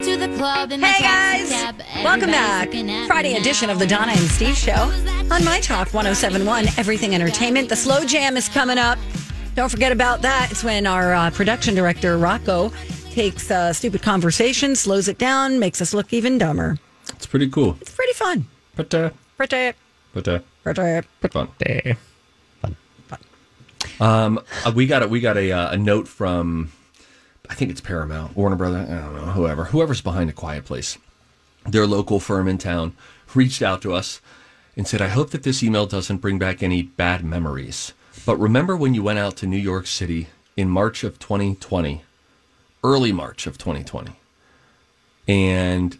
To the club in Hey taxi guys, welcome back. Friday edition now. of the Donna and Steve Show on My Talk 1071, Everything Entertainment. The Slow Jam is coming up. Don't forget about that. It's when our uh, production director, Rocco, takes uh, stupid conversation, slows it down, makes us look even dumber. It's pretty cool. It's pretty fun. But uh, Pretty, but uh, pretty. but fun. Um, uh, we got a, we got a uh, a note from I think it's Paramount, Warner Brother, I don't know, whoever, whoever's behind a Quiet Place. Their local firm in town reached out to us and said, "I hope that this email doesn't bring back any bad memories. But remember when you went out to New York City in March of 2020, early March of 2020, and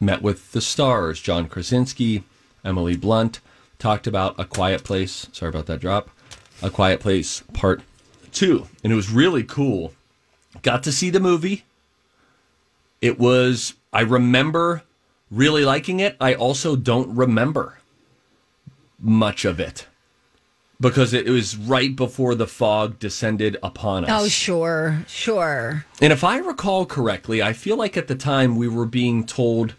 met with the stars, John Krasinski, Emily Blunt, talked about A Quiet Place. Sorry about that drop. A Quiet Place Part 2. And it was really cool. Got to see the movie. It was, I remember really liking it. I also don't remember much of it because it was right before the fog descended upon us. Oh, sure, sure. And if I recall correctly, I feel like at the time we were being told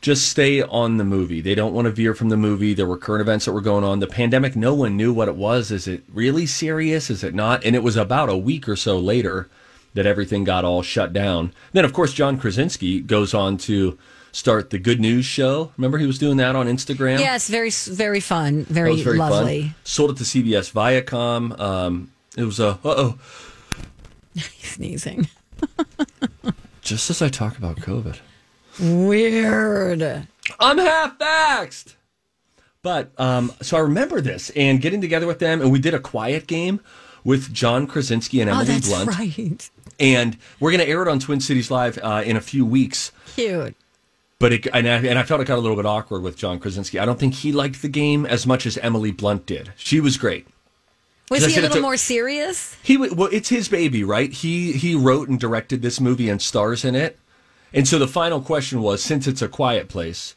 just stay on the movie. They don't want to veer from the movie. There were current events that were going on. The pandemic, no one knew what it was. Is it really serious? Is it not? And it was about a week or so later that everything got all shut down. Then, of course, John Krasinski goes on to start the Good News Show. Remember, he was doing that on Instagram. Yes, very, very fun, very, very lovely. fun. Sold it to CBS Viacom. Um, it was a uh oh. He's sneezing. Just as I talk about COVID. Weird. I'm half vaxxed. But um, so I remember this and getting together with them, and we did a quiet game with John Krasinski and Oh, Emily that's Blunt. right. And we're going to air it on Twin Cities Live uh, in a few weeks. Cute. But it, and, I, and I felt it got a little bit awkward with John Krasinski. I don't think he liked the game as much as Emily Blunt did. She was great. Was he a little a- more serious? He well, it's his baby, right? He he wrote and directed this movie and stars in it. And so the final question was, since it's a quiet place,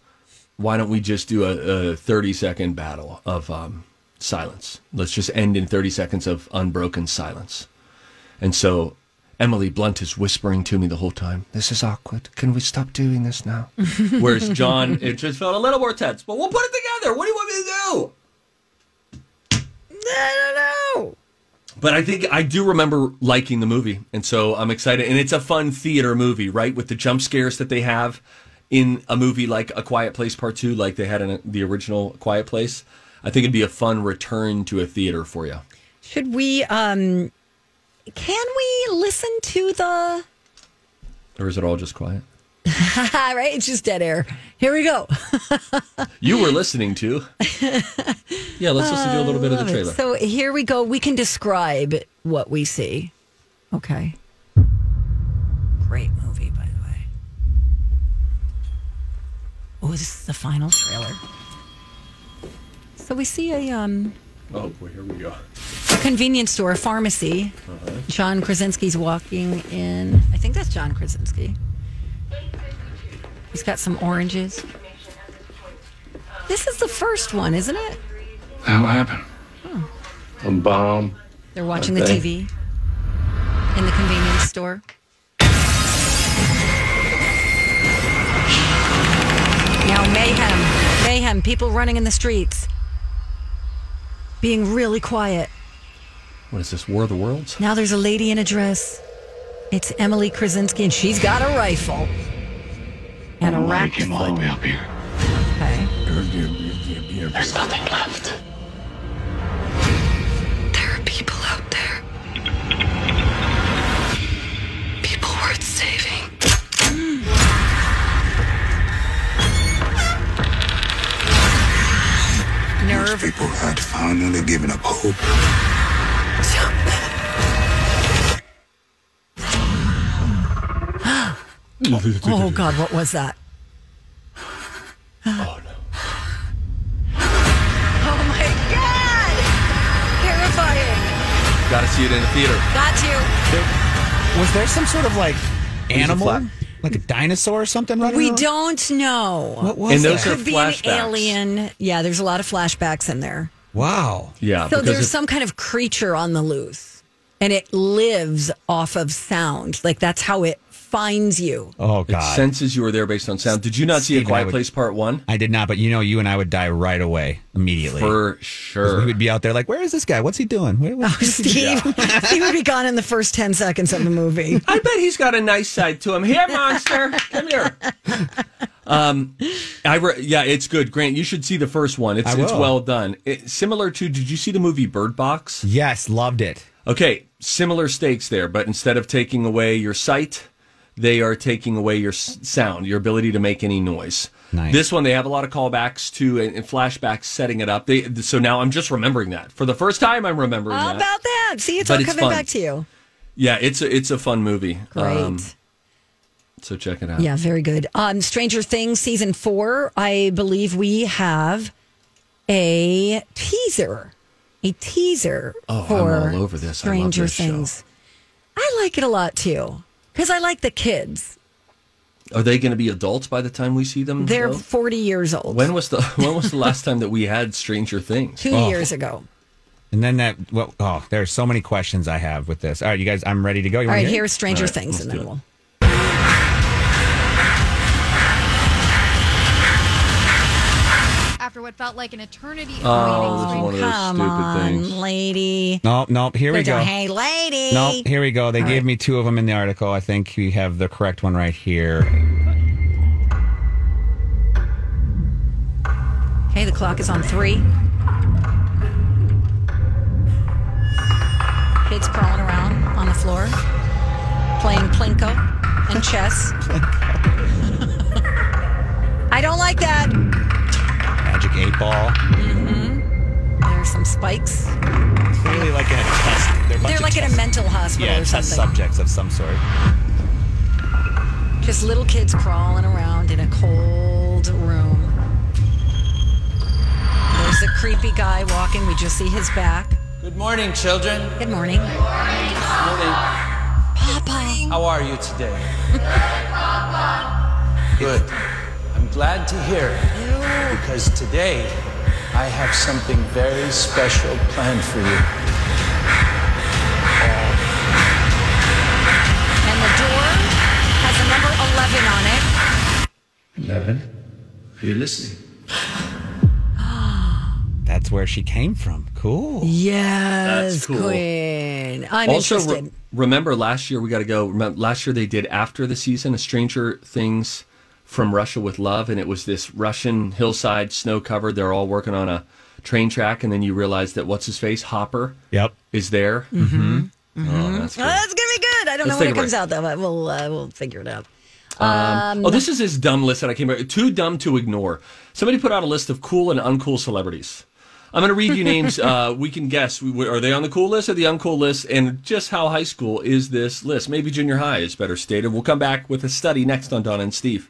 why don't we just do a, a thirty second battle of um, silence? Let's just end in thirty seconds of unbroken silence. And so Emily Blunt is whispering to me the whole time, "This is awkward. Can we stop doing this now?" Whereas John, it just felt a little more tense. But we'll put it together. What do you want me to do? I don't know. But I think I do remember liking the movie, and so I'm excited. And it's a fun theater movie, right? With the jump scares that they have in a movie like A Quiet Place Part Two, like they had in the original Quiet Place. I think it'd be a fun return to a theater for you. Should we um can we listen to the Or is it all just quiet? right? It's just dead air. Here we go. You were listening to. Yeah, let's listen to a little bit of the it. trailer. So here we go. We can describe what we see. Okay. Great movie, by the way. Oh, this is the final trailer. So we see a um Oh boy, here we go. A convenience store, a pharmacy. John Krasinski's walking in. I think that's John Krasinski. He's got some oranges. This is the first one, isn't it? How happened? A bomb. They're watching the Okay. TV in the convenience store. Now, mayhem, mayhem, people running in the streets, being really quiet. What is this? War of the Worlds? Now there's a lady in a dress. It's Emily Krasinski, and she's got a rifle and a I rack. came all the way up here. Okay. There's nothing left. There are people out there. People worth saving. Nerve. People had finally given up hope. Oh, oh God, what was that? Oh no. Oh my God! Terrifying. Got to see it in the theater. Got you. Was there some sort of like animal, flat- like a dinosaur or something running We around? don't know. What was And those that? are Could be flashbacks. an alien. Yeah, there's a lot of flashbacks in there. wow. Yeah. So because there's it's- some kind of creature on the loose, and it lives off of sound. Like that's how it finds you. Oh It God. senses you were there based on sound. Did you not see A Quiet would- Place Part One? I did not, but you know, you and I would die right away immediately. for sure. We would be out there like, where is this guy? What's he doing? Where, what- Steve, Steve would be gone in the first ten seconds of the movie. I bet he's got a nice side to him. Here, monster, come here. Um, I re- yeah, it's good. Grant, you should see the first one. It's I it's well done. It, similar to, did you see the movie Bird Box? yes, loved it. Okay, similar stakes there, but instead of taking away your sight, they are taking away your sound, your ability to make any noise. Nice. This one, they have a lot of callbacks to and, and flashbacks setting it up. They, so now I'm just remembering that for the first time. I'm remembering How that. about that? See, it's But all it's coming fun. back to you. yeah, it's a it's a fun movie. Great. Um, so check it out. Yeah, very good. Um, Stranger Things season four. I believe we have a teaser, a teaser Oh, I'm for all over this. I love Stranger this show. Things. I like it a lot too because I like the kids. Are they going to be adults by the time we see them? They're though? forty years old. When was the when was the last time that we had Stranger Things? Two oh. years ago. And then that, well, oh, are so many questions I have with this. All right, you guys, I'm ready to go. You All wanna right, here's Stranger All right, Things, and then it. we'll. What felt like an eternity oh, of Oh, this is waiting, one of those Come stupid on, things. lady. No, no, here we They're go. doing, Hey, lady. No, here we go. They gave me two of them in the article. I think we have the correct one right here. Okay, the clock is on three. Kids crawling around on the floor, playing plinko and chess. I don't like that. Magic eight ball. Mm-hmm. There's some spikes. Clearly, like in a test. They're, a They're of like in a mental hospital yeah, or test something. subjects of some sort. Just little kids crawling around in a cold room. There's a creepy guy walking. We just see his back. Good morning, children. Good morning. Good Morning. Papa. How are you today? Good. I'm glad to hear it because today I have something very special planned for you. And the door has a number 11 on it. 11. Are you listening? That's where she came from. Cool. Yes, That's cool. Queen. I'm also, interested. re- remember last year we got to go. Remember, last year they did after the season a Stranger Things from Russia with Love, and it was this Russian hillside, snow covered. They're all working on a train track, and then you realize that what's his face Hopper Yep. is there. Mm-hmm. Oh, that's Oh, that's gonna be good. I don't Let's know when it comes break. out though, but we'll uh, we'll figure it out. oh, this is his dumb list that I came up. Too dumb to ignore. Somebody put out a list of cool and uncool celebrities. I'm going to read you names. Uh, we can guess. We- Are they on the cool list or the uncool list? And just how high school is this list? Maybe junior high is better stated. We'll come back with a study next on Donna and Steve.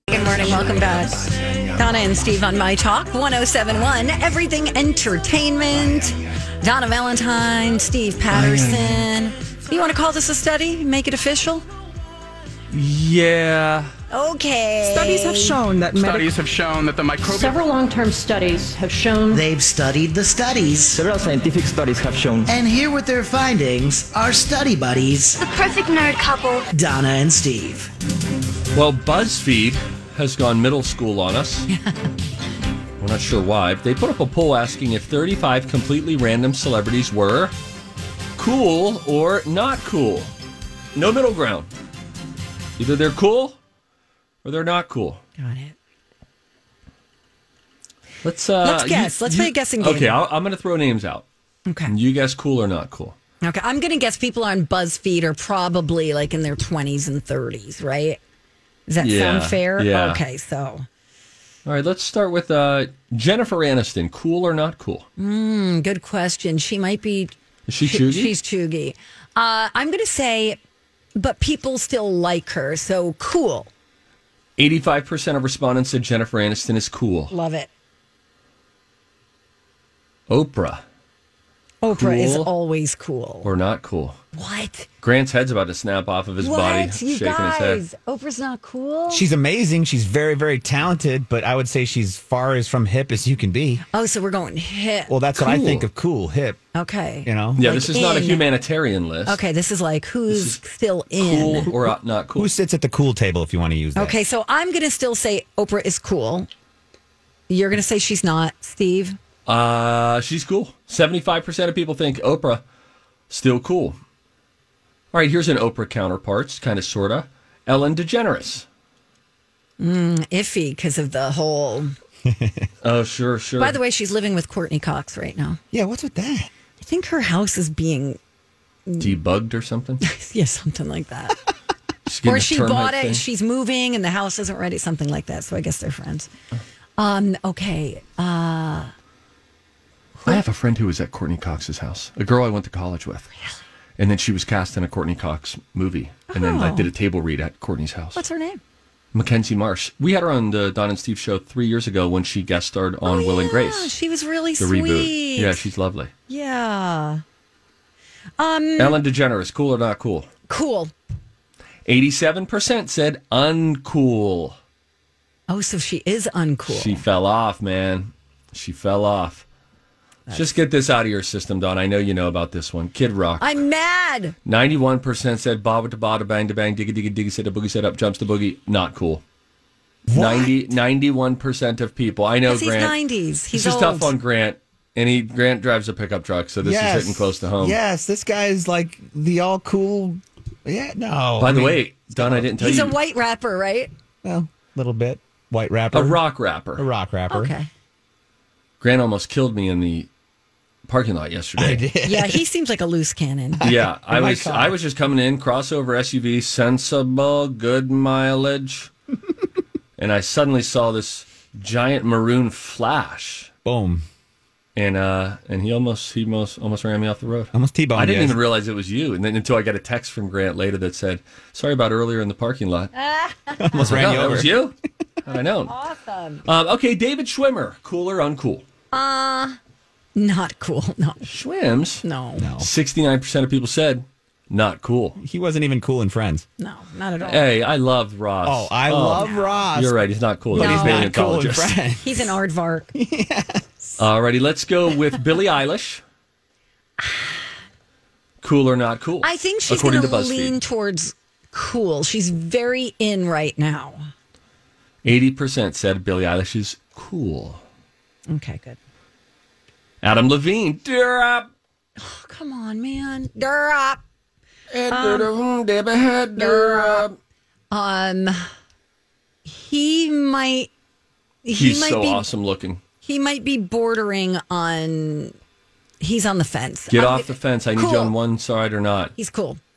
Good morning. Welcome back. Donna and Steve on My Talk 1071, Everything Entertainment. Donna Valentine, Steve Patterson. You want to call this a study? Make it official? Yeah. Okay. Studies have shown that medical Studies have shown that the microbial Several long-term studies have shown They've studied the studies. Several scientific studies have shown. And here with their findings are study buddies, The perfect nerd couple. Donna and Steve. Well, BuzzFeed has gone middle school on us. We're not sure why. But They put up a poll asking if 35 completely random celebrities were cool or not cool. No middle ground. Either they're cool or they're not cool. Got it. Let's uh, Let's guess. Let's play a guessing game. Okay, I'll, I'm going to throw names out. Okay. You guess cool or not cool. Okay. I'm going to guess people on BuzzFeed are probably like in their 20s and 30s, right? Does that Yeah, sound fair? yeah. Okay. So, All right, let's start with uh, Jennifer Aniston. Cool or not cool? mm, good question. She might be. Is she chuggy? She's chuggy. Uh, I'm going to say, but people still like her. So cool. 85% of respondents said Jennifer Aniston is cool. Love it. Oprah Oprah is always cool. or not cool? What? Grant's head's about to snap off of his body, You shaking guys, his head. Oprah's not cool? She's amazing. She's very, very talented, but I would say she's far as from hip as you can be. oh, so we're going hip. Well, that's what I Cool. think of cool, hip. okay. You know, Yeah, Like this is not a in. humanitarian list. Okay, this is like who's still in. Cool or uh, not cool? who sits at the cool table if you want to use that? Okay, so I'm going to still say Oprah is cool. You're going to say she's not, Steve. Uh, she's cool. 75% of people think Oprah still cool. All right, here's an Oprah counterpart, kind of, sort of. Ellen DeGeneres. Mm, iffy because of the whole. Oh, sure, sure. By the way, she's living with Courteney Cox right now. Yeah, what's with that? I think her house is being, Debugged or something? yeah, something like that. Or she bought it, thing? she's moving, and the house isn't ready, something like that. So I guess they're friends. Um, okay. Uh, I have a friend who was at Courteney Cox's house, a girl I went to college with. And then she was cast in a Courteney Cox movie. And then I Oh. did a table read at Courteney's house. what's her name? Mackenzie Marsh. We had her on the Don and Steve show three years ago when she guest starred on Will and Oh, Yeah, Grace, she was really the sweet. reboot. Yeah, she's lovely. Yeah. Um, Ellen DeGeneres, cool or not cool? cool. 87% said uncool. Oh, so she is uncool. She fell off, man. She fell off. Just get this out of your system, Don. I know you know about this one. Kid Rock. I'm mad. 91% said baba to bada bang to bang digga digga digga set a boogie set up jumps to boogie. Not cool. 90, 91% of people. I know 'Cause he's Grant. 90s. He's this is tough old. on Grant. And he Grant drives a pickup truck, so this Yes. is hitting close to home. Yes, this guy's like the all cool. Yeah, no. By I the mean, way, Don, I didn't tell you. He's you. a white rapper, right? well, a little bit white rapper, a rock rapper. a rock rapper. Okay. Grant almost killed me in the parking lot yesterday. I did. Yeah, he seems like a loose cannon. Yeah, I my was car. I was just coming in crossover SUV, sensible, good mileage, and I suddenly saw this giant maroon flash, Boom. and uh, and he almost he almost almost ran me off the road. Almost T-boned I didn't you. even realize it was you, and then until I got a text from Grant later that said, "Sorry about earlier in the parking lot." Almost ran No, you that over. was you. I know. Awesome. Um, okay, David Schwimmer, cool or uncool? Uh, not cool. No. Schwims. No. No, Sixty-nine percent of people said not cool. he wasn't even cool in Friends. No, not at all. Hey, I love Ross. Oh, I love Ross. You're right. He's not cool. but No. he's He's not cool in. Friends. He's an aardvark. Alrighty, let's go with Billie Eilish. Cool or not cool? I think she's going to to BuzzFeed. lean towards cool. She's very in right now. Eighty percent said Billie Eilish is cool. Okay, good. Adam Levine, dear up. Oh, come on, man. Durap. Um, he might. He He's might so be. awesome looking. He might be bordering on. He's on the fence. Get I'm- off the fence. I need Cool. you on one side or not. He's cool.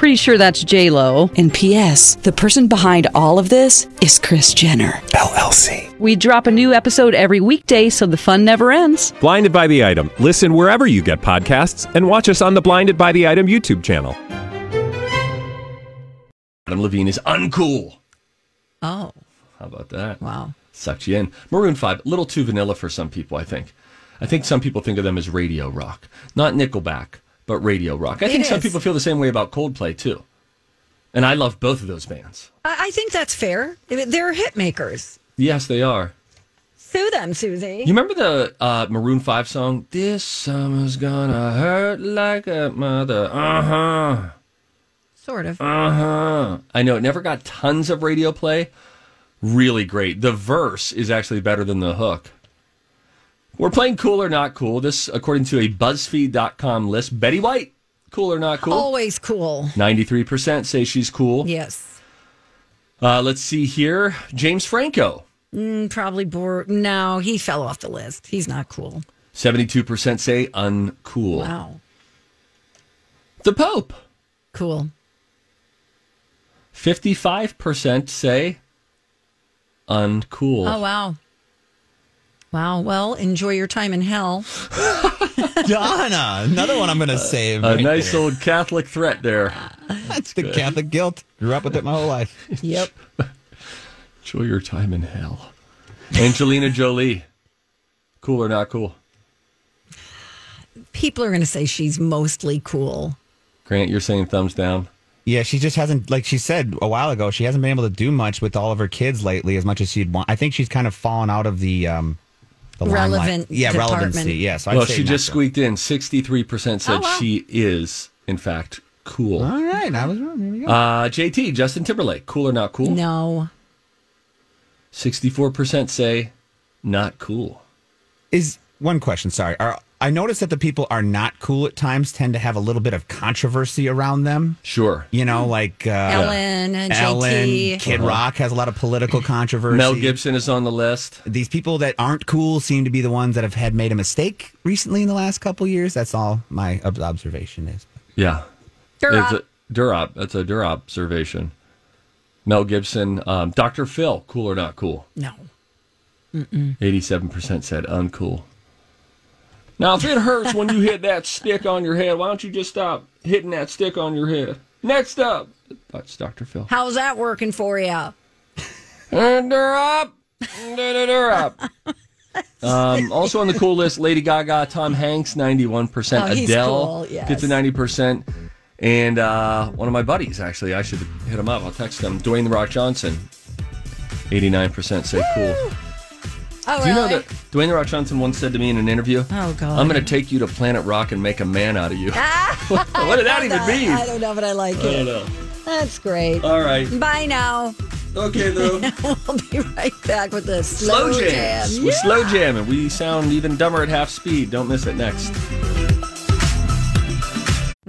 Pretty sure that's J Lo. And P.S. The person behind all of this is Kris Jenner LLC. We drop a new episode every weekday, so the fun never ends. Blinded by the item. Listen wherever you get podcasts, and watch us on the Blinded by the Item YouTube channel. Adam Levine is uncool. Oh, How about that? wow. Sucks you in. Maroon 5, a little too vanilla for some people, I think. I think some people think of them as radio rock. Not Nickelback, but radio rock. I It think some is. people feel the same way about Coldplay, too. And I love both of those bands. I, I think that's fair. They're hit makers. Yes, they are. Sue them, Susie. You remember the uh, Maroon 5 song? This summer's gonna hurt like a mother. Uh huh. Sort of. Uh huh. I know it never got tons of radio play. Really great. The verse is actually better than the hook. We're playing cool or not cool. This, according to a BuzzFeed.com list, Betty White, cool or not cool? Always cool. 93% say she's cool. Yes. Uh, let's see here. James Franco, Mm, probably bored. No, he fell off the list. He's not cool. 72% say uncool. Wow. The Pope, Cool. 55% say uncool. Oh, wow. Wow. Well, enjoy your time in hell. Donna, another one I'm going to save. A right nice there. old Catholic threat there. That's the Catholic guilt. Grew up with it my whole life. Yep. Enjoy your time in hell. Angelina Jolie, cool or not cool? People are going to say she's mostly cool. Grant, you're saying thumbs down. Yeah, she just hasn't, like she said a while ago, she hasn't been able to do much with all of her kids lately as much as she'd want. I think she's kind of fallen out of the, um, the. Relevant Yeah, department. relevancy. Yeah, so well, say she just so. squeaked in. 63% said Oh, wow. she is, in fact, cool. All right, I was wrong. Here we go. Uh, JT, Justin Timberlake, cool or not cool? No. 64% say not cool. Is one question, sorry. Are I notice that the people are not cool at times tend to have a little bit of controversy around them. Sure. You know, like uh, Ellen, uh, Ellen, JT. Kid Uh-huh. Rock has a lot of political controversy. Mel Gibson is on the list. These people that aren't cool seem to be the ones that have had made a mistake recently in the last couple years. That's all my observation is. Yeah. Durop. It's a, Durop. That's a Dur observation. Mel Gibson, um, Dr. Phil, cool or not cool? No. 87% said uncool. Now, if it hurts when you hit that stick on your head, why don't you just stop hitting that stick on your head? Next up, that's Dr. Phil. How's that working for you? And Durop. Durop. Um, also on the cool list, Lady Gaga, Tom Hanks, 91%. Oh, Adele cool, yes. gets a 90%. And uh, one of my buddies, actually, I should hit him up. I'll text him. Dwayne The Rock Johnson, 89% say cool. Oh, Do you know really? that Dwayne The Rock Johnson once said to me in an interview, Oh, God. I'm going to take you to Planet Rock and make a man out of you. Ah. what did that even mean? I don't know, but I like I it. don't know. That's great. All right. Bye now. Okay, though. we'll be right back with the slow, Slow jam. jams. With slow jamming. We sound even dumber at half speed. Don't miss it next.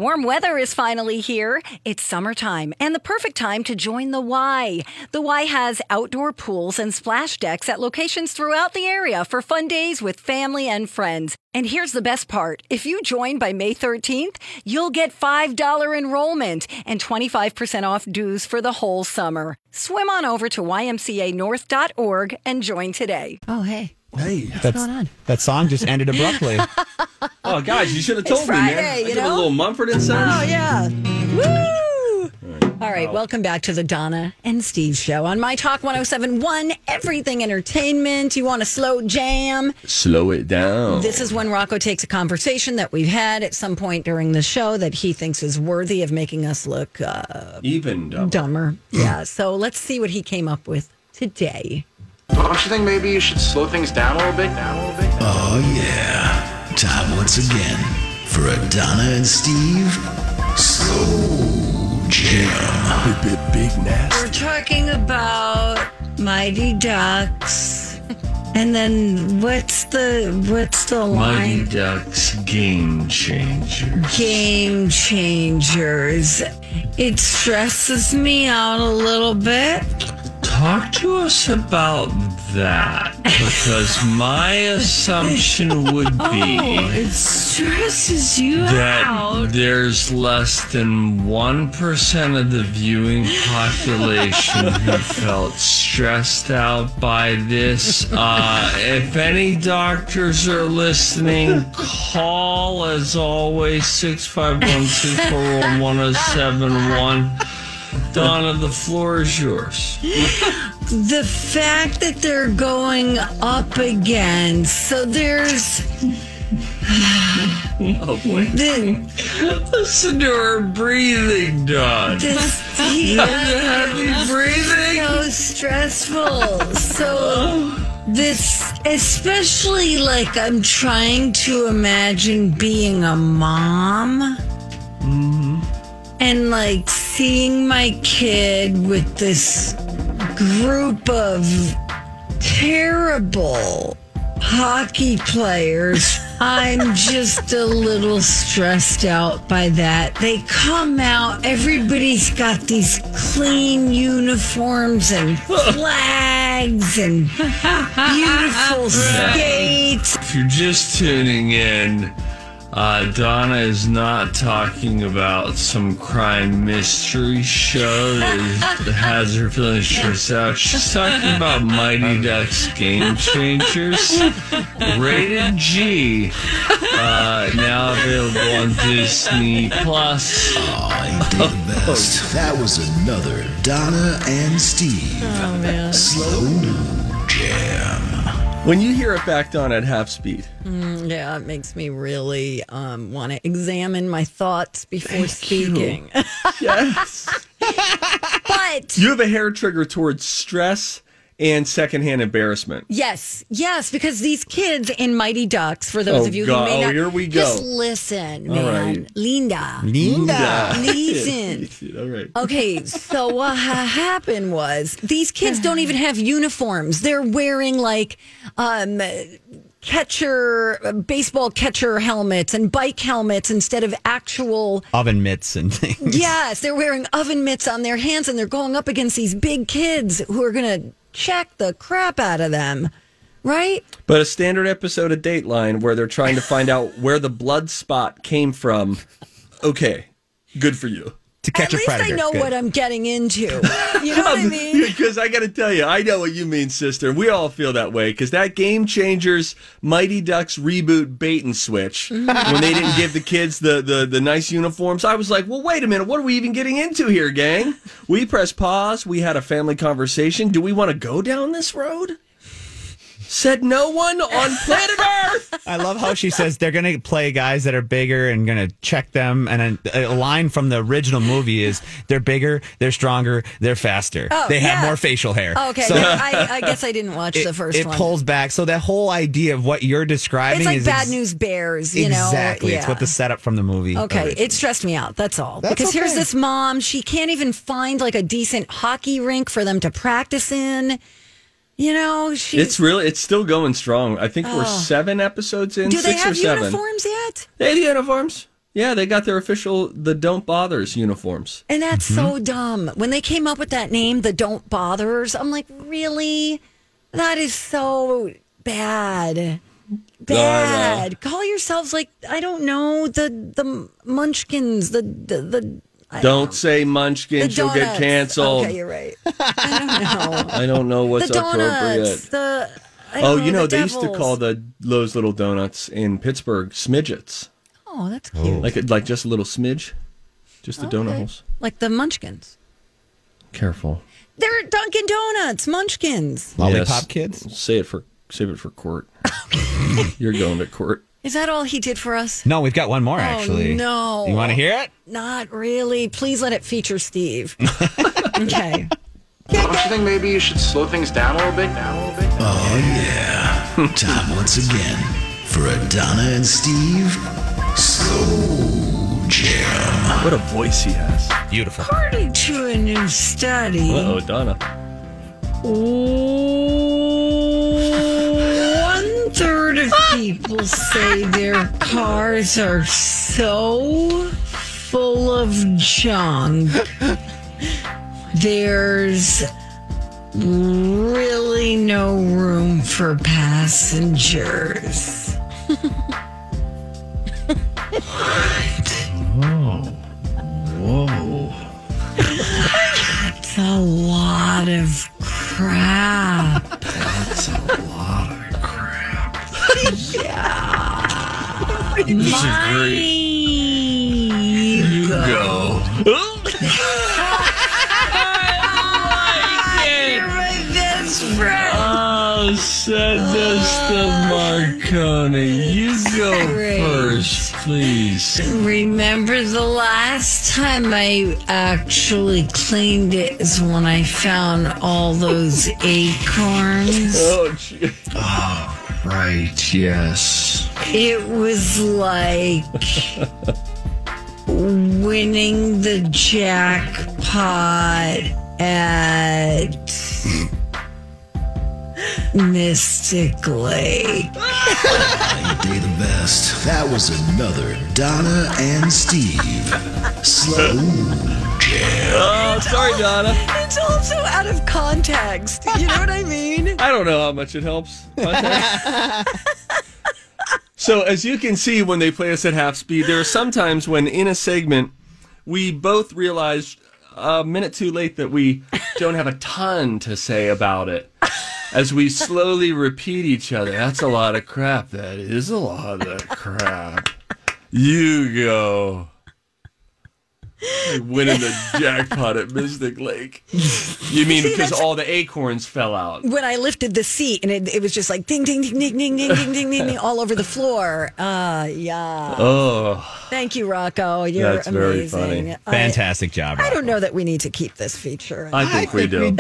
Warm weather is finally here. It's summertime and the perfect time to join the Y. The Y has outdoor pools and splash decks at locations throughout the area for fun days with family and friends. And here's the best part. If you join by May 13th, you'll get $5 enrollment and 25% off dues for the whole summer. Swim on over to ymcanorth.org and join today. Oh, hey. Hey, That's, going on? That song just ended abruptly. Oh, guys, you should have It's told me, man. Friday, I you give a little Mumford and Sons. Oh, yeah. Woo! All right, welcome back to the Donna and Steve show on My Talk 1071, Everything Entertainment. You want a slow jam? Slow it down. This is when Rocco takes a conversation that we've had at some point during the show that he thinks is worthy of making us look uh, even dumber. dumber. Yeah, so let's see what he came up with today. Don't you think maybe you should slow things down a little bit? Down a little bit? Oh, yeah. Time once again for Adana and Steve Slow Jam. Big, big, big nasty. We're talking about Mighty Ducks. And then what's the what's the Mighty? Ducks Game Changer. Game changers. It stresses me out a little bit. Talk to us about that because my assumption would be Oh, it stresses you that out. there's less than 1% of the viewing population who felt stressed out by this. Uh, if any doctors are listening, call as always 651 241 1071. Donna, the floor is yours. The fact that they're going up again, so there's Oh boy. the, Listen to her breathing, Don. this heavy breathing. so stressful. So this, especially like I'm trying to imagine being a mom. And like seeing my kid with this group of terrible hockey players. I'm just a little stressed out by that. They come out, everybody's got these clean uniforms and flags and beautiful skates. If you're just tuning in, uh, Donna is not talking about some crime mystery show that has her feeling stressed out. She's talking about Mighty Ducks Game Changers, rated G, uh, now available on Disney Plus. Oh, ain't they the best? That was another Donna and Steve. Oh, man. Slow jam. When you hear it back down at half speed, Mm, yeah, it makes me really um, want to examine my thoughts before speaking. yes, but you have a hair trigger towards stress and secondhand embarrassment. Yes, yes, because these kids in Mighty Ducks, for those Oh, of you God. who may Oh, not, here we go. just listen, All man. right. Linda, Linda. listen. All right. Okay, so what ha- happened was these kids don't even have uniforms. They're wearing like um catcher baseball catcher helmets and bike helmets instead of actual Oven mitts and things. Yes, they're wearing oven mitts on their hands and they're going up against these big kids who are going to check the crap out of them. Right? But a standard episode of Dateline where they're trying to find out where the blood spot came from. Okay, good for you. To catch At a least. I know Good. what I'm getting into. You know what I mean? Because I got to tell you, I know what you mean, sister. We all feel that way. Because that Game Changers Mighty Ducks reboot bait and switch, when they didn't give the kids the, the, the nice uniforms, I was like, well, wait a minute. What are we even getting into here, gang? We pressed pause. We had a family conversation. Do we want to go down this road? Said no one on planet Earth. I love how she says they're going to play guys that are bigger and going to check them. And a, a line from the original movie is they're bigger, they're stronger, they're faster. Oh, they have yeah. more facial hair. Oh, okay, So yeah, I, I guess I didn't watch it, the first it one. pulls back. So that whole idea of what you're describing it's like is Bad ex- News Bears, you know? Exactly. It's what the setup from the movie. Okay, is. it stressed me out. That's all. That's because here's this mom. She can't even find like a decent hockey rink for them to practice in. You know, she. It's really, it's still going strong. I think we're Oh. seven episodes in, do they have or seven. uniforms yet? They have uniforms. Yeah, they got their official the Don't Bothers uniforms. And that's Mm-hmm. so dumb. When they came up with that name, the Don't Bothers, I'm like, really? That is so bad. Bad. Call yourselves like I don't know the the Munchkins, the the the. I Don't say Munchkins, the you'll get canceled. Okay, you're right. I don't know. I don't know what's the donuts, appropriate. the Oh, don't you know, the they used to call the those little donuts in Pittsburgh smidgets. Oh, that's cute. Like like just a little smidge. Just the donut Okay. holes. Like the Munchkins. Careful. They're Dunkin' Donuts, Munchkins. Lollipop Yes. kids? Say it for save it for court. You're going to court. Is that all he did for us? No, we've got one more actually. Oh, no. You want to hear it? Not really. Please let it feature Steve. okay. Don't you think maybe you should slow things down a little bit? Down a little bit? Oh, yeah. Time once again for a Donna and Steve Slow Jam. What a voice he has. Beautiful. According to a new study, Uh oh, Donna. One third of ah! people say their cars are so full of junk. There's really no room for passengers. Oh. Whoa. That's a lot of crap. That's a lot of crap. Yeah. Disagree. You go. You're my best friend. Oh, send us the Marconi. You go Great. first, please. Remember the last time I actually cleaned it is when I found all those acorns. Oh, gee. Oh, right, yes. It was like winning the jackpot at Mystic Lake. They the best? That was another Donna and Steve. Slow Oh, sorry, Donna. It's also out of context. You know what I mean? I don't know how much it helps. so, as you can see, when they play us at half speed, there are sometimes when in a segment we both realize a minute too late that we don't have a ton to say about it. As we slowly repeat each other, that's a lot of crap. That is a lot of crap. You go. Like winning the jackpot at Mystic Lake. You mean because all the acorns fell out? When I lifted the seat and it, it was just like ding, ding, ding, ding, ding, ding, ding, ding, ding, ding, all over the floor. Uh, yeah. Oh. Thank you, Rocco. You're That's very amazing. funny. I- Fantastic job. I, don't know that we need to keep this feature. I think we do.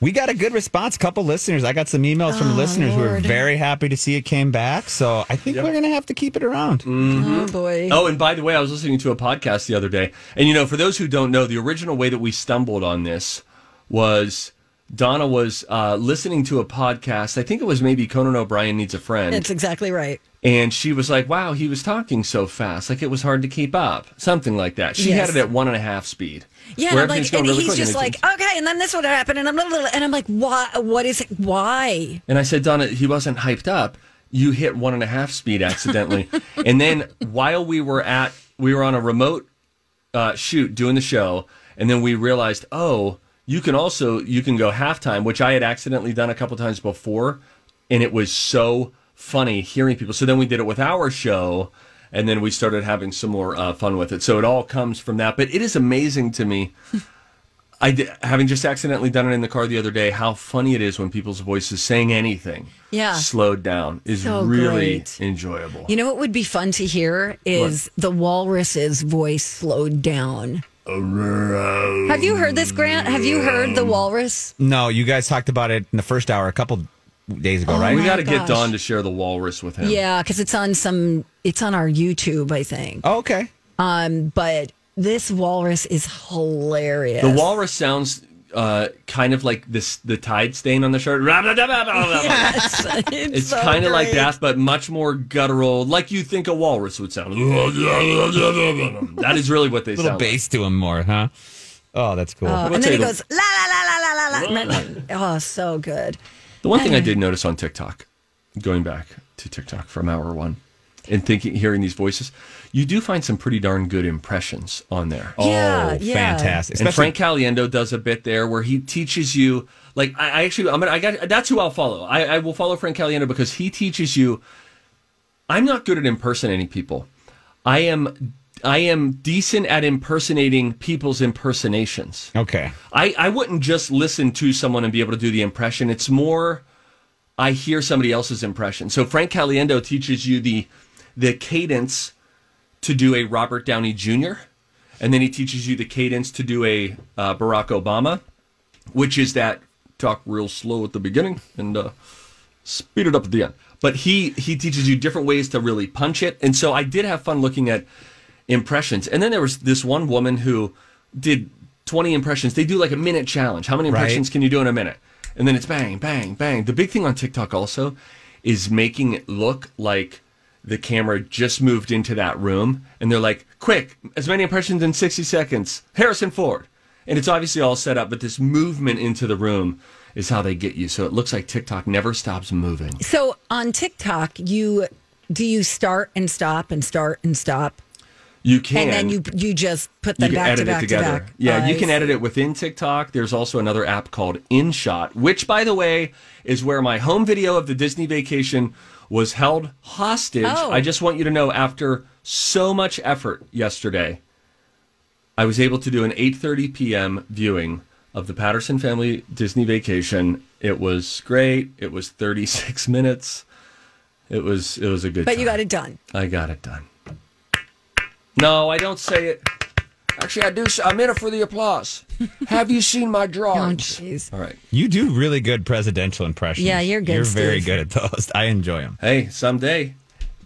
we got a good response. A couple listeners. I got some emails from Oh, listeners who were very happy to see it came back. So I think we're going to have to keep it around. Oh boy. Oh, and by the way, I was listening to a podcast the other day, and you know, for those who don't know, the original way that we stumbled on this was Donna was uh, listening to a podcast. I think it was maybe Conan O'Brien needs a friend, That's exactly right. and she was like, "Wow, he was talking so fast, like it was hard to keep up." Something like that. She Yes. had it at one and a half speed. Yeah, and like, and really he's just and like, okay, and then this would happen, and I'm blah, blah, blah, and I'm like, why? What is it? Why? And I said, Donna, he wasn't hyped up. You hit one and a half speed accidentally. and then while we were at, we were on a remote uh, shoot doing the show, and then we realized, oh, you can also you can go halftime, which I had accidentally done a couple times before, and it was so funny hearing people. So then we did it with our show, and then we started having some more uh, fun with it. So it all comes from that. But it is amazing to me. I did, having just accidentally done it in the car the other day, how funny it is when people's voices saying anything Yeah. slowed down is So really great. enjoyable. You know what would be fun to hear is the walrus's voice slowed down. Have you heard this, Grant? Have you heard the walrus? No, you guys talked about it in the first hour a couple days ago, Oh right? we got to get Don to share the walrus with him. Yeah, because it's on some. It's on our YouTube, I think. Oh, okay. Um, but this walrus is hilarious. The walrus sounds uh, kind of like this the tide stain on the shirt. Yes, it's, It's so kind of like that, but much more guttural, like you think a walrus would sound. that is really what they little sound. Little bass to him more, huh? Oh, that's cool. Oh, I will and then he you goes la la la la la la la. Oh, so good. The one thing I did notice on TikTok, going back to TikTok from hour one, and thinking, hearing these voices, you do find some pretty darn good impressions on there. Oh, yeah, oh, yeah. fantastic. And Frank Caliendo does a bit there where he teaches you, like I, I actually, I'm gonna, I got that's who I'll follow. I, I will follow Frank Caliendo because he teaches you. I'm not good at impersonating people. I am, I am decent at impersonating people's impersonations. Okay. I, I wouldn't just listen to someone and be able to do the impression. It's more I hear somebody else's impression. So Frank Caliendo teaches you the the cadence to do a Robert Downey Jr. and then he teaches you the cadence to do a uh, Barack Obama, which is that talk real slow at the beginning and uh, speed it up at the end. But he he teaches you different ways to really punch it, and so I did have fun looking at impressions. And then there was this one woman who did 20 impressions. They do like a minute challenge. How many Right. impressions can you do in a minute? And then it's bang, bang, bang. The big thing on TikTok also is making it look like the camera just moved into that room and they're like, quick, as many impressions in 60 seconds. Harrison Ford. and it's obviously all set up, but this movement into the room is how they get you. So it looks like TikTok never stops moving. So on TikTok, you do you start and stop and start and stop, You can and then you you just put them back to back it to together. back. Yeah, you can see. edit it within TikTok. There's also another app called InShot, which, by the way, is where my home video of the Disney vacation was held hostage. Oh. I just want you to know, after so much effort yesterday, I was able to do an 8:30 p.m. viewing of the Patterson family Disney vacation. It was great. It was 36 minutes. It was it was a good. But you got it done. I got it done. No, I don't say it. Actually, I do. I'm in it for the applause. Have you seen my drawings? Oh, jeez. All right. You do really good presidential impressions. Yeah, you're good, You're very good at those. I enjoy them. Hey, someday,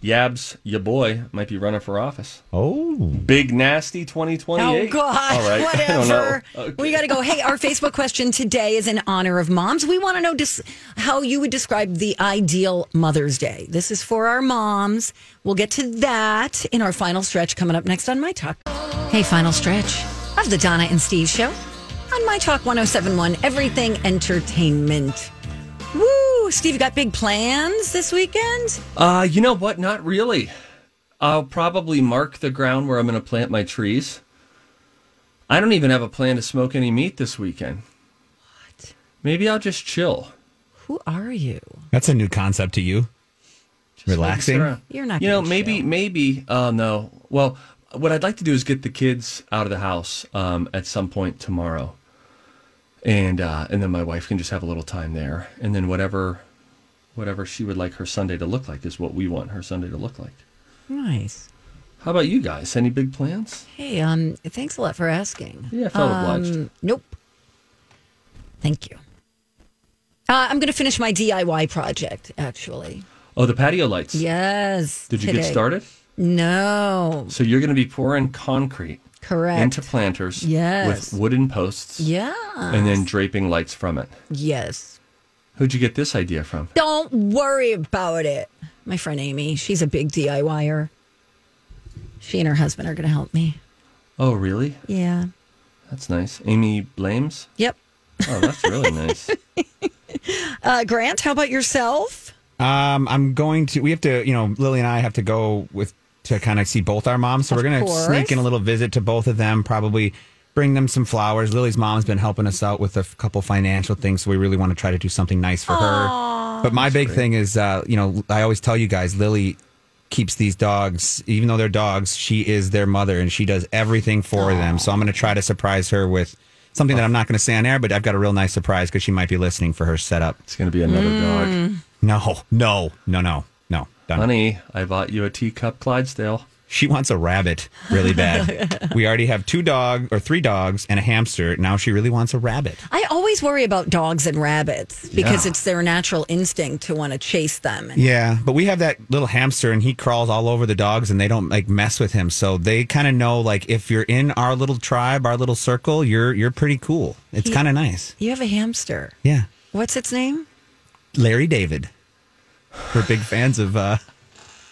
Yabs, your boy, might be running for office. Oh, Big nasty 2028. Oh God! All right. I don't know. Whatever. Okay. We got to go. Hey, our Facebook question today is in honor of moms. We want to know dis- how you would describe the ideal Mother's Day. This is for our moms. We'll get to that in our final stretch coming up next on My Talk. Hey, final stretch of the Donna and Steve Show on My Talk 1071, Everything Entertainment. Woo! Steve, you got big plans this weekend? Uh, you know what? Not really. I'll probably mark the ground where I'm going to plant my trees. I don't even have a plan to smoke any meat this weekend. What? Maybe I'll just chill. Who are you? that's a new concept to you. Relaxing. You're not You know, maybe, chill. maybe. Uh, no. Well, what I'd like to do is get the kids out of the house um, at some point tomorrow, and uh, and then my wife can just have a little time there, and then whatever, whatever she would like her Sunday to look like is what we want her Sunday to look like. Nice. How about you guys? Any big plans? Hey, um, thanks a lot for asking. Yeah, I felt Um, obliged. Nope. Thank you. Uh, I'm going to finish my DIY project, actually. Oh, the patio lights. Yes. Did you today. get started? No. So you're going to be pouring concrete Correct. into planters Yes. with wooden posts Yeah. and then draping lights from it. Yes. Who'd you get this idea from? Don't worry about it. My friend Amy, she's a big DIYer. She and her husband are going to help me. Oh, really? Yeah. That's nice. Amy Blames? Yep. Oh, that's really nice. Uh, Grant, how about yourself? Um, I'm going to. We have to. You know, Lily and I have to go with to kind of see both our moms. So Of we're going to sneak in a little visit to both of them. Probably bring them some flowers. Lily's mom's been helping us out with a f- couple financial things, so we really want to try to do something nice for her. But my big thing is, uh, you know, I always tell you guys, Lily keeps these dogs, even though they're dogs, she is their mother and she does everything for them. So I'm going to try to surprise her with something that I'm not going to say on air, but I've got a real nice surprise because she might be listening for her setup. It's going to be another Mm. dog. No, no, no, no, no. Done. Honey, I bought you a teacup Clydesdale. She wants a rabbit really bad. we already have two dogs or three dogs and a hamster. Now she really wants a rabbit. I always worry about dogs and rabbits because Yeah. it's their natural instinct to want to chase them. Yeah, but we have that little hamster and he crawls all over the dogs and they don't like mess with him. So they kind of know like if you're in our little tribe, our little circle, you're you're pretty cool. It's kind of nice. You have a hamster. Yeah. What's its name? Larry David. We're big fans of uh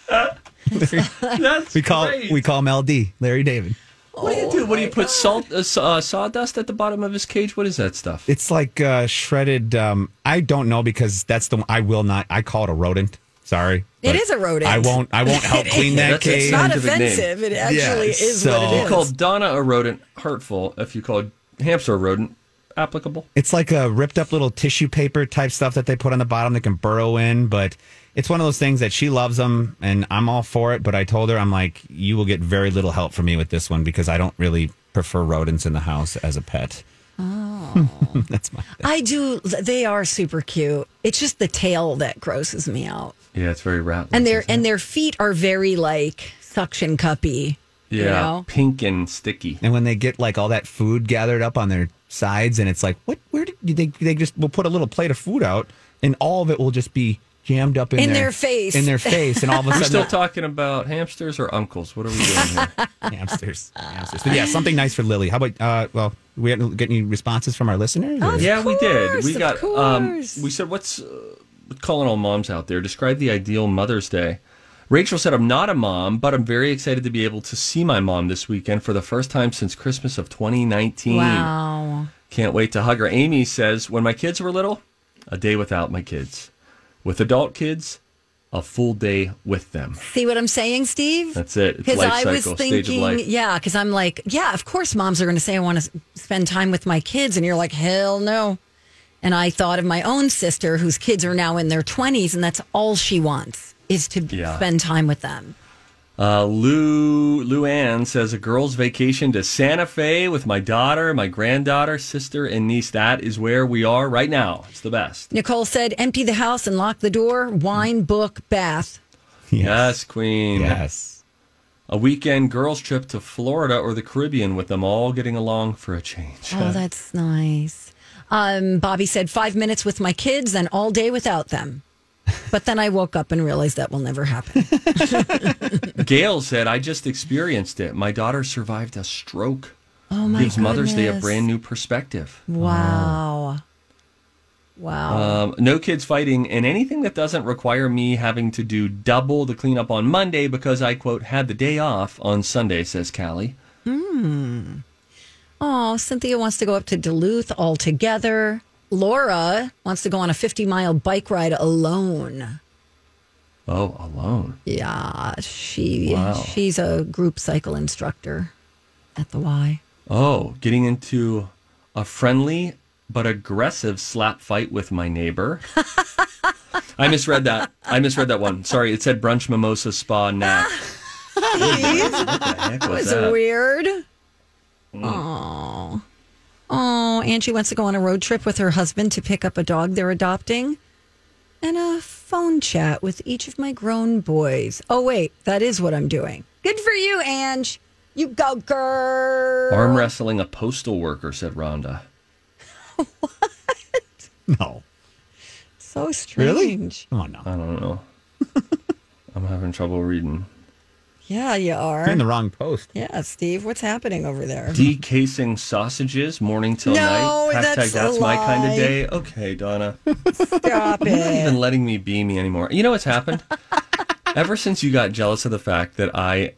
That's we call great. we call him LD, Larry David. What do you do? What do you put salt, uh, saw- uh, sawdust at the bottom of his cage? What is that stuff? It's like uh, shredded. Um, I don't know because that's the. I will not. I call it a rodent. Sorry, it is a rodent. I won't. I won't help clean that That's cage. It's not scientific name. offensive. It actually Yeah, is so- what it You is. call Donna a rodent hurtful. If you call hamster a rodent applicable. It's like a ripped up little tissue paper type stuff that they put on the bottom that can burrow in. But it's one of those things that she loves them, and I'm all for it. But I told her, I'm like, you will get very little help from me with this one because I don't really prefer rodents in the house as a pet. Oh. That's my. I do. They are super cute. It's just the tail that grosses me out, Yeah, it's very rat. and their and their feet are very like suction cuppy. yeah, you know? pink and sticky. And when they get like all that food gathered up on their sides, and it's like, what? Where did they? They just will put a little plate of food out, and all of it will just be jammed up in, In their face. in their face, and all of a sudden, We're sudden, still talking about hamsters or uncles. What are we doing here? hamsters, hamsters. But yeah, something nice for Lily. How about? Uh, well, we hadn't get any responses from our listeners. or- yeah, we did. We of got. Um, we said, "What's uh, calling all moms out there? Describe the ideal Mother's Day." Rachel said, I'm not a mom, but I'm very excited to be able to see my mom this weekend for the first time since Christmas of 2019. Wow. Can't wait to hug her. Amy says, When my kids were little, a day without my kids. With adult kids, a full day with them. See what I'm saying, Steve? That's it. Because I was cycle, stage of thinking, yeah, because I'm like, yeah, of course, moms are going to say I want to spend time with my kids, and you're like, hell no. And I thought of my own sister, whose kids are now in their 20s, and that's all she wants is to Yeah. spend time with them. Uh, Lou Lou Ann says a girl's vacation to Santa Fe with my daughter, my granddaughter, sister, and niece. That is where we are right now. It's the best. Nicole said, empty the house and lock the door. Wine, book, bath. Yes, Queen. Yes. A weekend girls trip to Florida or the Caribbean with them all getting along for a change. Oh, that's nice. Um, Bobby said, five minutes with my kids, and all day without them. But then I woke up and realized that will never happen. Gail said, I just experienced it. My daughter survived a stroke. Oh, my Gives Mother's Day a goodness. brand new perspective. Wow. Wow. Um, no kids fighting, and anything that doesn't require me having to do double the cleanup on Monday because I, quote, had the day off on Sunday, says Callie. Hmm. Oh, Cynthia wants to go up to Duluth all together. Laura wants to go on a 50 mile bike ride alone. Oh, alone. Yeah, she Wow. she's a group cycle instructor at the Y. Oh, getting into a friendly but aggressive slap fight with my neighbor. I misread that. I misread that one. Sorry, it said brunch mimosa spa nap. what the heck was That was that? weird. Mm. Oh. Oh, Angie wants to go on a road trip with her husband to pick up a dog they're adopting and a phone chat with each of my grown boys. Oh, wait, that is what I'm doing. Good for you, Ange. You go, girl. Arm wrestling a postal worker, said Rhonda. What? No. So strange. Really? Oh, no. I don't know. I'm having trouble reading. Yeah, you are. You're in the wrong post. Yeah, Steve, what's happening over there? Decasing sausages morning till No, night. Hashtag that's that's, a my kind of day. Okay, Donna. Stop You're not it. even letting me be me anymore. You know what's happened? Ever since you got jealous of the fact that I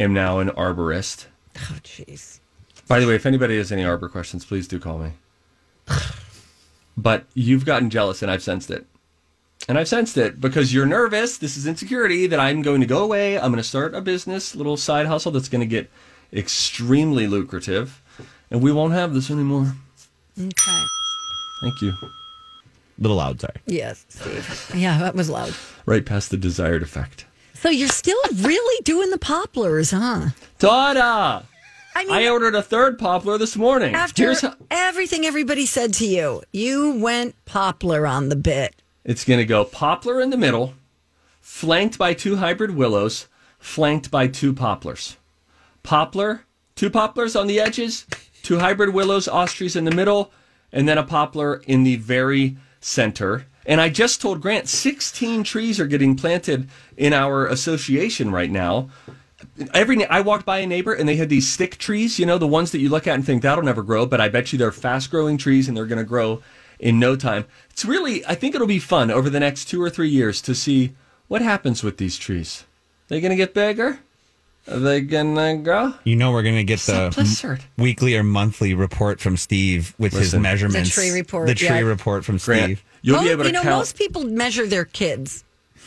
am now an arborist. Oh, jeez. By the way, if anybody has any arbor questions, please do call me. But you've gotten jealous, and I've sensed it. And I've sensed it because you're nervous. This is insecurity that I'm going to go away. I'm going to start a business, little side hustle that's going to get extremely lucrative. And we won't have this anymore. Okay. Thank you. A Little loud, sorry. Yes, Steve. Yeah, that was loud. Right past the desired effect. So you're still really doing the poplars, huh? Dada! I mean, I ordered a third poplar this morning. after how- everything everybody said to you, you went poplar on the bit. It's going to go poplar in the middle, flanked by two hybrid willows, flanked by two poplars. Poplar, two poplars on the edges, two hybrid willows, ostrich in the middle, and then a poplar in the very center. And I just told Grant 16 trees are getting planted in our association right now. Every I walked by a neighbor and they had these stick trees, you know, the ones that you look at and think that'll never grow, but I bet you they're fast growing trees and they're going to grow in no time. It's really, I think it'll be fun over the next two or three years to see what happens with these trees. They going to get bigger? Are they going to grow? You know we're going to get So the m- weekly or monthly report from Steve with his measurements. The tree report, The tree yeah. report from Grant, Steve. you'll Mo- be able to you know, count. most people measure their kids.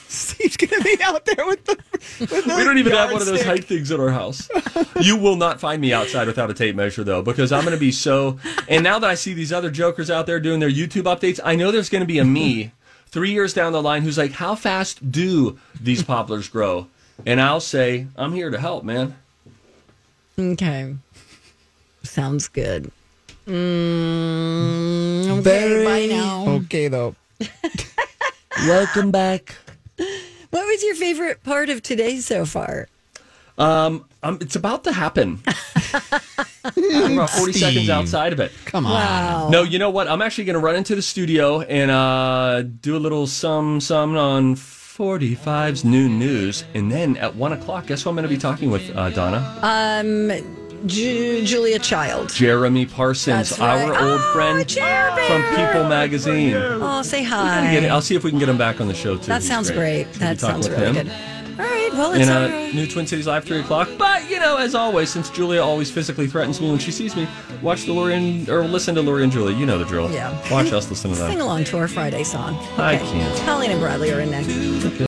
Steve's going to be out there with the. With the we don't even have one of those yardstick. height things in our house. you will not find me outside without a tape measure, though, because I'm going to be so. And now that I see these other jokers out there doing their YouTube updates, I know there's going to be a me three years down the line who's like, "How fast do these poplars grow?" And I'll say, "I'm here to help, man." Okay. Sounds good. Mm, okay, bye now. Okay, though. Welcome back. What was your favorite part of today so far? Um, um, it's about to happen. I'm about 40 seconds outside of it. Come on. Wow. No, you know what? I'm actually going to run into the studio and uh, do a little some some on 45's noon news, and then at one o'clock, guess who I'm going to be talking with, uh, Donna? Um, Ju- Julia Child. Jeremy Parsons, That's our right. old Oh, friend Jeremy. from People Magazine. Oh, say Gotta get hi. I'll see if we can get him back on the show too. That He's sounds great. That sounds with really him. good. All right. Well, it's in all uh, right. New Twin Cities Live, 3 o'clock. But, you know, as always, since Julia always physically threatens me when she sees me, watch the Lori and, or listen to Lori and Julia. You know the drill. Yeah. Watch us listen to them. Sing along to our Friday song. I can't. Colleen and Bradley are in next.